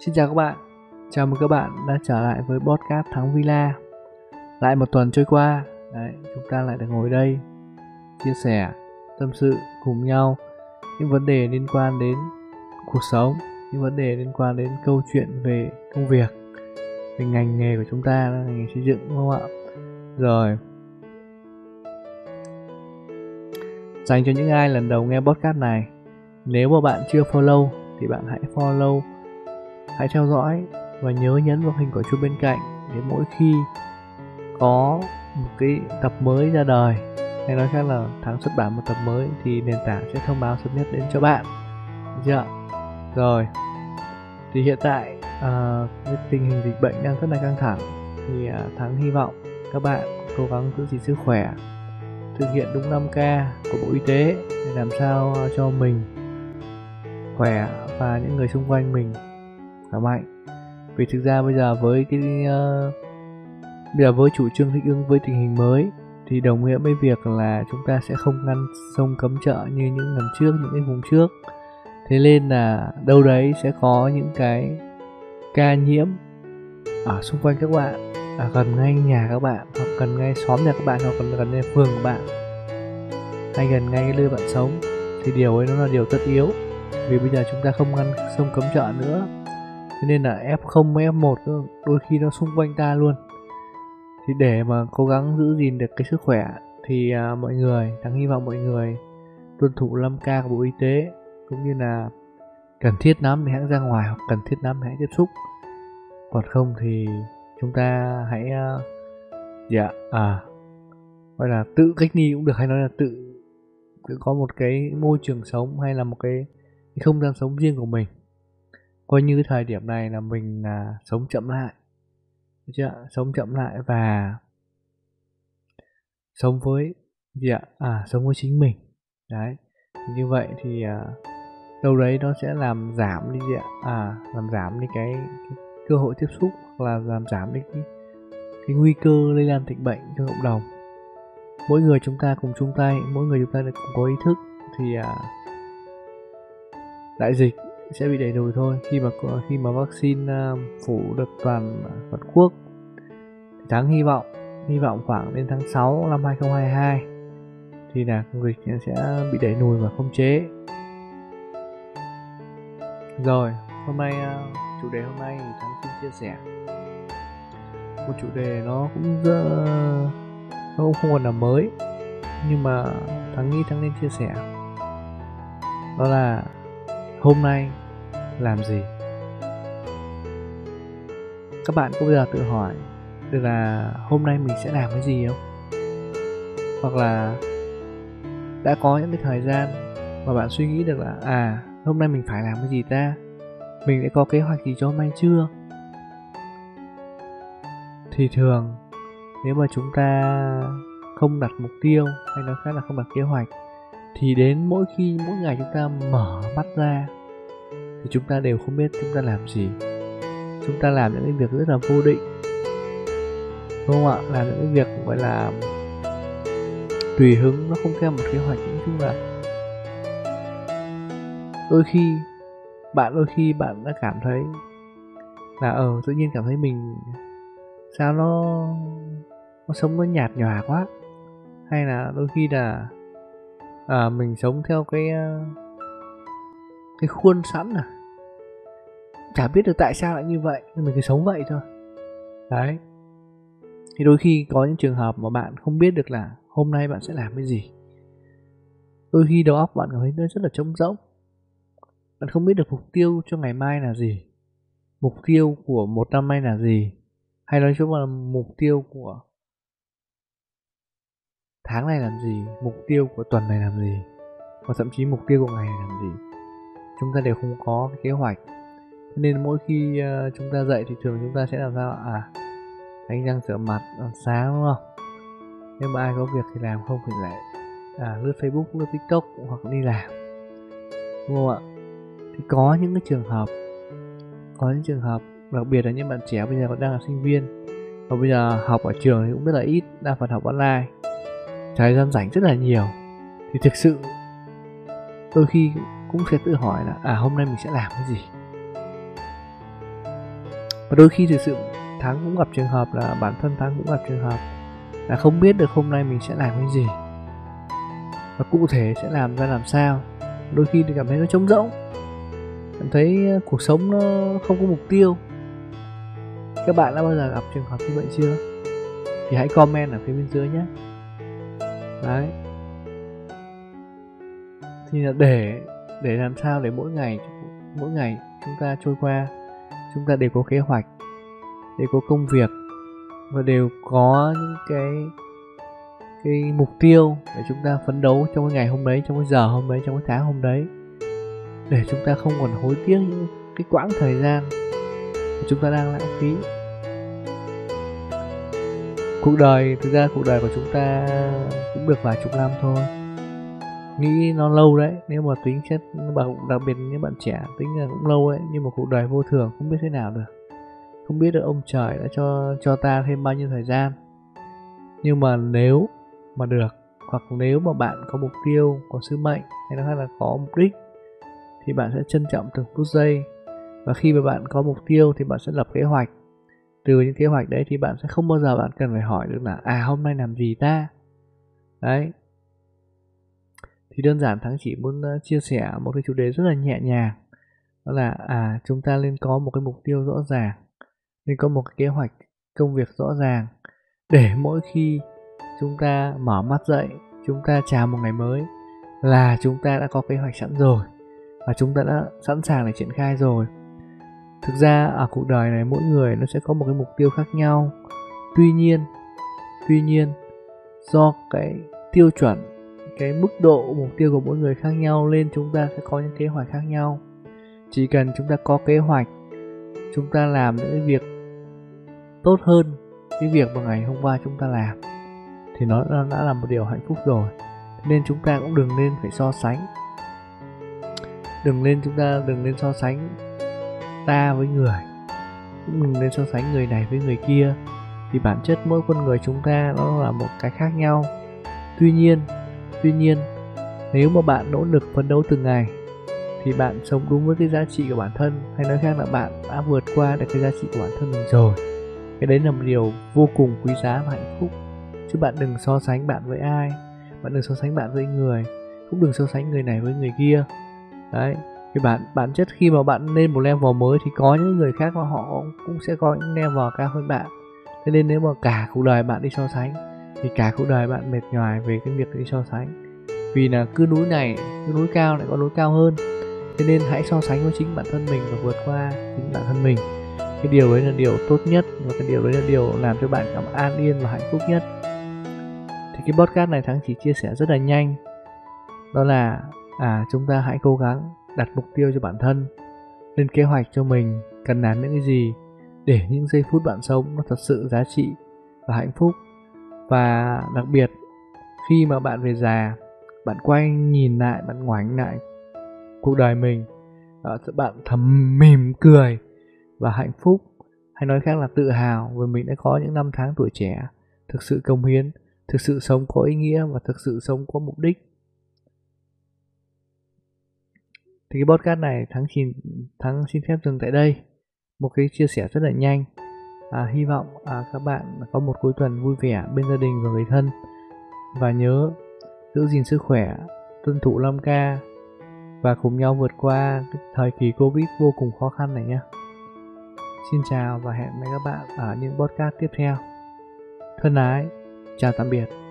Xin chào các bạn, chào mừng các bạn đã trở lại với podcast Thắng Villa. Lại một tuần trôi qua, đấy, chúng ta lại được ngồi đây Chia sẻ, tâm sự cùng nhau Những vấn đề liên quan đến cuộc sống Những vấn đề liên quan đến câu chuyện về công việc Về ngành nghề của chúng ta, là ngành nghề xây dựng đúng không ạ? Rồi. Dành cho những ai lần đầu nghe podcast này Nếu mà bạn chưa follow thì bạn hãy follow hãy theo dõi và nhớ nhấn vào hình quả chuông bên cạnh để mỗi khi có một cái tập mới ra đời hay nói khác là tháng xuất bản một tập mới thì nền tảng sẽ thông báo sớm nhất đến cho bạn. Được chưa rồi. Thì hiện tại uh, tình hình dịch bệnh đang rất là căng thẳng. Thì uh, thắng hy vọng các bạn cố gắng giữ gìn sức khỏe thực hiện đúng 5K của Bộ Y tế để làm sao à, cho mình khỏe và những người xung quanh mình khá mạnh. Vì thực ra bây giờ với cái uh, bây giờ với chủ trương thích ứng với tình hình mới thì đồng nghĩa với việc là chúng ta sẽ không ngăn sông cấm chợ như những lần trước những cái vùng trước. Thế nên là đâu đấy sẽ có những cái ca nhiễm ở xung quanh các bạn ở gần ngay nhà các bạn hoặc gần ngay xóm nhà các bạn hoặc gần gần ngay phường của bạn hay gần ngay cái nơi bạn sống. Thì điều ấy nó là điều tất yếu. Vì bây giờ chúng ta không ngăn sông cấm chợ nữa thế nên là F0 với F1 đôi khi nó xung quanh ta luôn. Thì để mà cố gắng giữ gìn được cái sức khỏe thì à, mọi người thắng hy vọng mọi người tuân thủ 5K của Bộ Y tế cũng như là cần thiết lắm thì hãy ra ngoài hoặc cần thiết lắm thì hãy tiếp xúc. Còn không thì chúng ta hãy uh, dạ à gọi là tự cách ly cũng được hay nói là tự tự có một cái môi trường sống hay là một cái, cái không gian sống riêng của mình coi như thời điểm này là mình là sống chậm lại. Được chưa sống chậm lại và sống với gì ạ? À sống với chính mình. Đấy. Như vậy thì à, đâu đấy nó sẽ làm giảm đi gì ạ? À làm giảm đi cái, cái cơ hội tiếp xúc hoặc là làm giảm đi cái, cái nguy cơ lây lan dịch bệnh cho cộng đồng. Mỗi người chúng ta cùng chung tay mỗi người chúng ta cùng có ý thức thì à, đại dịch sẽ bị đẩy lùi thôi. Khi mà khi mà vaccine à, phủ được toàn toàn quốc, thì hy vọng hy vọng khoảng đến tháng 6 năm 2022 thì là dịch sẽ bị đẩy lùi và khống chế. Rồi, hôm nay à, chủ đề hôm nay thì thắng xin chia sẻ. Một chủ đề nó cũng rất, nó cũng không còn là mới, nhưng mà thắng nghĩ thắng nên chia sẻ. Đó là hôm nay làm gì? Các bạn có bao giờ tự hỏi được là hôm nay mình sẽ làm cái gì không? Hoặc là đã có những cái thời gian mà bạn suy nghĩ được là à hôm nay mình phải làm cái gì ta? Mình đã có kế hoạch gì cho hôm nay chưa? Thì thường, nếu mà chúng ta không đặt mục tiêu hay nói khác là không đặt kế hoạch thì đến mỗi khi mỗi ngày chúng ta mở mắt ra, thì chúng ta đều không biết chúng ta làm gì. Chúng ta làm những cái việc rất là vô định, đúng không ạ? Làm những cái việc, gọi là, tùy hứng, nó không theo một kế hoạch nói chung là đôi khi, bạn đôi khi bạn đã cảm thấy là ờ tự nhiên cảm thấy mình, sao nó nó sống nó nhạt nhòa quá? Hay là đôi khi là à, mình sống theo cái ờ, cái khuôn sẵn à? Chả biết được tại sao lại như vậy nhưng mình cứ sống vậy thôi. Đấy. Thì đôi khi có những trường hợp mà bạn không biết được là hôm nay bạn sẽ làm cái gì. Đôi khi đầu óc bạn cảm thấy nó rất là trống rỗng. Bạn không biết được mục tiêu cho ngày mai là gì mục tiêu của một năm nay là gì hay nói chung là mục tiêu của tháng này làm gì mục tiêu của tuần này làm gì và thậm chí mục tiêu của ngày này làm gì chúng ta đều không có cái kế hoạch. Nên mỗi khi uh, chúng ta dậy thì thường chúng ta sẽ làm sao à đánh răng rửa mặt ăn sáng đúng không? Nếu mà ai có việc thì làm không thì lại à, lướt facebook lướt tiktok hoặc đi làm. Đúng không ạ? Thì có những cái trường hợp có những trường hợp đặc biệt là những bạn trẻ bây giờ còn đang là sinh viên và bây giờ học ở trường thì cũng rất là ít đa phần học online thời gian rảnh rất là nhiều. Thì thực sự, đôi khi cũng sẽ tự hỏi là à hôm nay mình sẽ làm cái gì? Và đôi khi thực sự thắng cũng gặp trường hợp là, bản thân thắng cũng gặp trường hợp là không biết được hôm nay mình sẽ làm cái gì. Và cụ thể sẽ làm ra làm sao. Đôi khi thì cảm thấy nó trống rỗng. Cảm thấy ờ, cuộc sống nó không có mục tiêu. Các bạn đã bao giờ gặp trường hợp như vậy chưa? Thì hãy comment ở phía bên dưới nhé đấy. Thì là để để làm sao để mỗi ngày mỗi ngày chúng ta trôi qua, chúng ta đều có kế hoạch, đều có công việc và đều có những cái cái mục tiêu để chúng ta phấn đấu trong cái ngày hôm đấy, trong cái giờ hôm đấy, trong cái tháng hôm đấy. Để chúng ta không còn hối tiếc những cái quãng thời gian mà chúng ta đang lãng phí. Cuộc đời, thực ra cuộc đời của chúng ta được vài chục năm thôi. Nghĩ nó lâu đấy, nếu mà tính chất đặc biệt những bạn trẻ, tính là cũng lâu đấy, nhưng mà cuộc đời vô thường không biết thế nào được. Không biết được ông trời đã cho cho ta thêm bao nhiêu thời gian. Nhưng mà nếu mà được, hoặc nếu mà bạn có mục tiêu, có sứ mệnh, hay là là có mục đích, thì bạn sẽ trân trọng từng phút giây. Và khi mà bạn có mục tiêu thì bạn sẽ lập kế hoạch. Từ những kế hoạch đấy thì bạn sẽ không bao giờ bạn cần phải hỏi được là à hôm nay làm gì ta? Đấy. Thì đơn giản thắng chỉ muốn chia sẻ một cái chủ đề rất là nhẹ nhàng. Đó là à chúng ta nên có một cái mục tiêu rõ ràng, nên có một cái kế hoạch, công việc rõ ràng để mỗi khi chúng ta mở mắt dậy, chúng ta chào một ngày mới là chúng ta đã có kế hoạch sẵn rồi và chúng ta đã sẵn sàng để triển khai rồi. Thực ra ở cuộc đời này mỗi người nó sẽ có một cái mục tiêu khác nhau. Tuy nhiên tuy nhiên do cái tiêu chuẩn, cái mức độ mục tiêu của mỗi người khác nhau nên chúng ta sẽ có những kế hoạch khác nhau. Chỉ cần chúng ta có kế hoạch, chúng ta làm những cái việc tốt hơn cái việc mà ngày hôm qua chúng ta làm, thì nó đã là một điều hạnh phúc rồi. Nên chúng ta cũng đừng nên phải so sánh. Đừng nên chúng ta, đừng nên so sánh ta với người, cũng đừng nên so sánh người này với người kia vì bản chất mỗi con người chúng ta nó là một cái khác nhau. Tuy nhiên tuy nhiên, nếu mà bạn nỗ lực phấn đấu từng ngày, thì bạn sống đúng với cái giá trị của bản thân, hay nói khác là bạn đã vượt qua được cái giá trị của bản thân mình rồi. Cái đấy là một điều vô cùng quý giá và hạnh phúc. Chứ bạn đừng so sánh bạn với ai, bạn đừng so sánh bạn với người, cũng đừng so sánh người này với người kia. Đấy, thì bản bản chất khi mà bạn lên một level mới thì có những người khác mà họ cũng sẽ có những level cao hơn bạn thế nên nếu mà cả cuộc đời bạn đi so sánh, thì cả cuộc đời bạn mệt nhoài về cái việc đi so sánh. Vì là cứ núi này cứ núi cao lại có núi cao hơn. Thế nên hãy so sánh với chính bản thân mình và vượt qua chính bản thân mình. Cái điều đấy là điều tốt nhất và cái điều đấy là điều làm cho bạn cảm an yên và hạnh phúc nhất. Thì cái podcast này thắng chỉ chia sẻ rất là nhanh. Đó là à chúng ta hãy cố gắng đặt mục tiêu cho bản thân, lên kế hoạch cho mình cần làm những cái gì để những giây phút bạn sống nó thật sự giá trị và hạnh phúc. Và đặc biệt, khi mà bạn về già, bạn quay nhìn lại, bạn ngoảnh lại cuộc đời mình ờ, bạn thầm mỉm cười và hạnh phúc. Hay nói khác là tự hào vì mình đã có những năm tháng tuổi trẻ, thực sự công hiến, thực sự sống có ý nghĩa và thực sự sống có mục đích. Thì cái podcast này thắng xin thắng xin phép dừng tại đây một cái chia sẻ rất là nhanh à, hy vọng à, các bạn có một cuối tuần vui vẻ bên gia đình và người thân và nhớ giữ gìn sức khỏe tuân thủ 5K và cùng nhau vượt qua thời kỳ Covid vô cùng khó khăn này nhé. Xin chào và hẹn gặp lại các bạn ở những podcast tiếp theo. Thân ái, chào tạm biệt.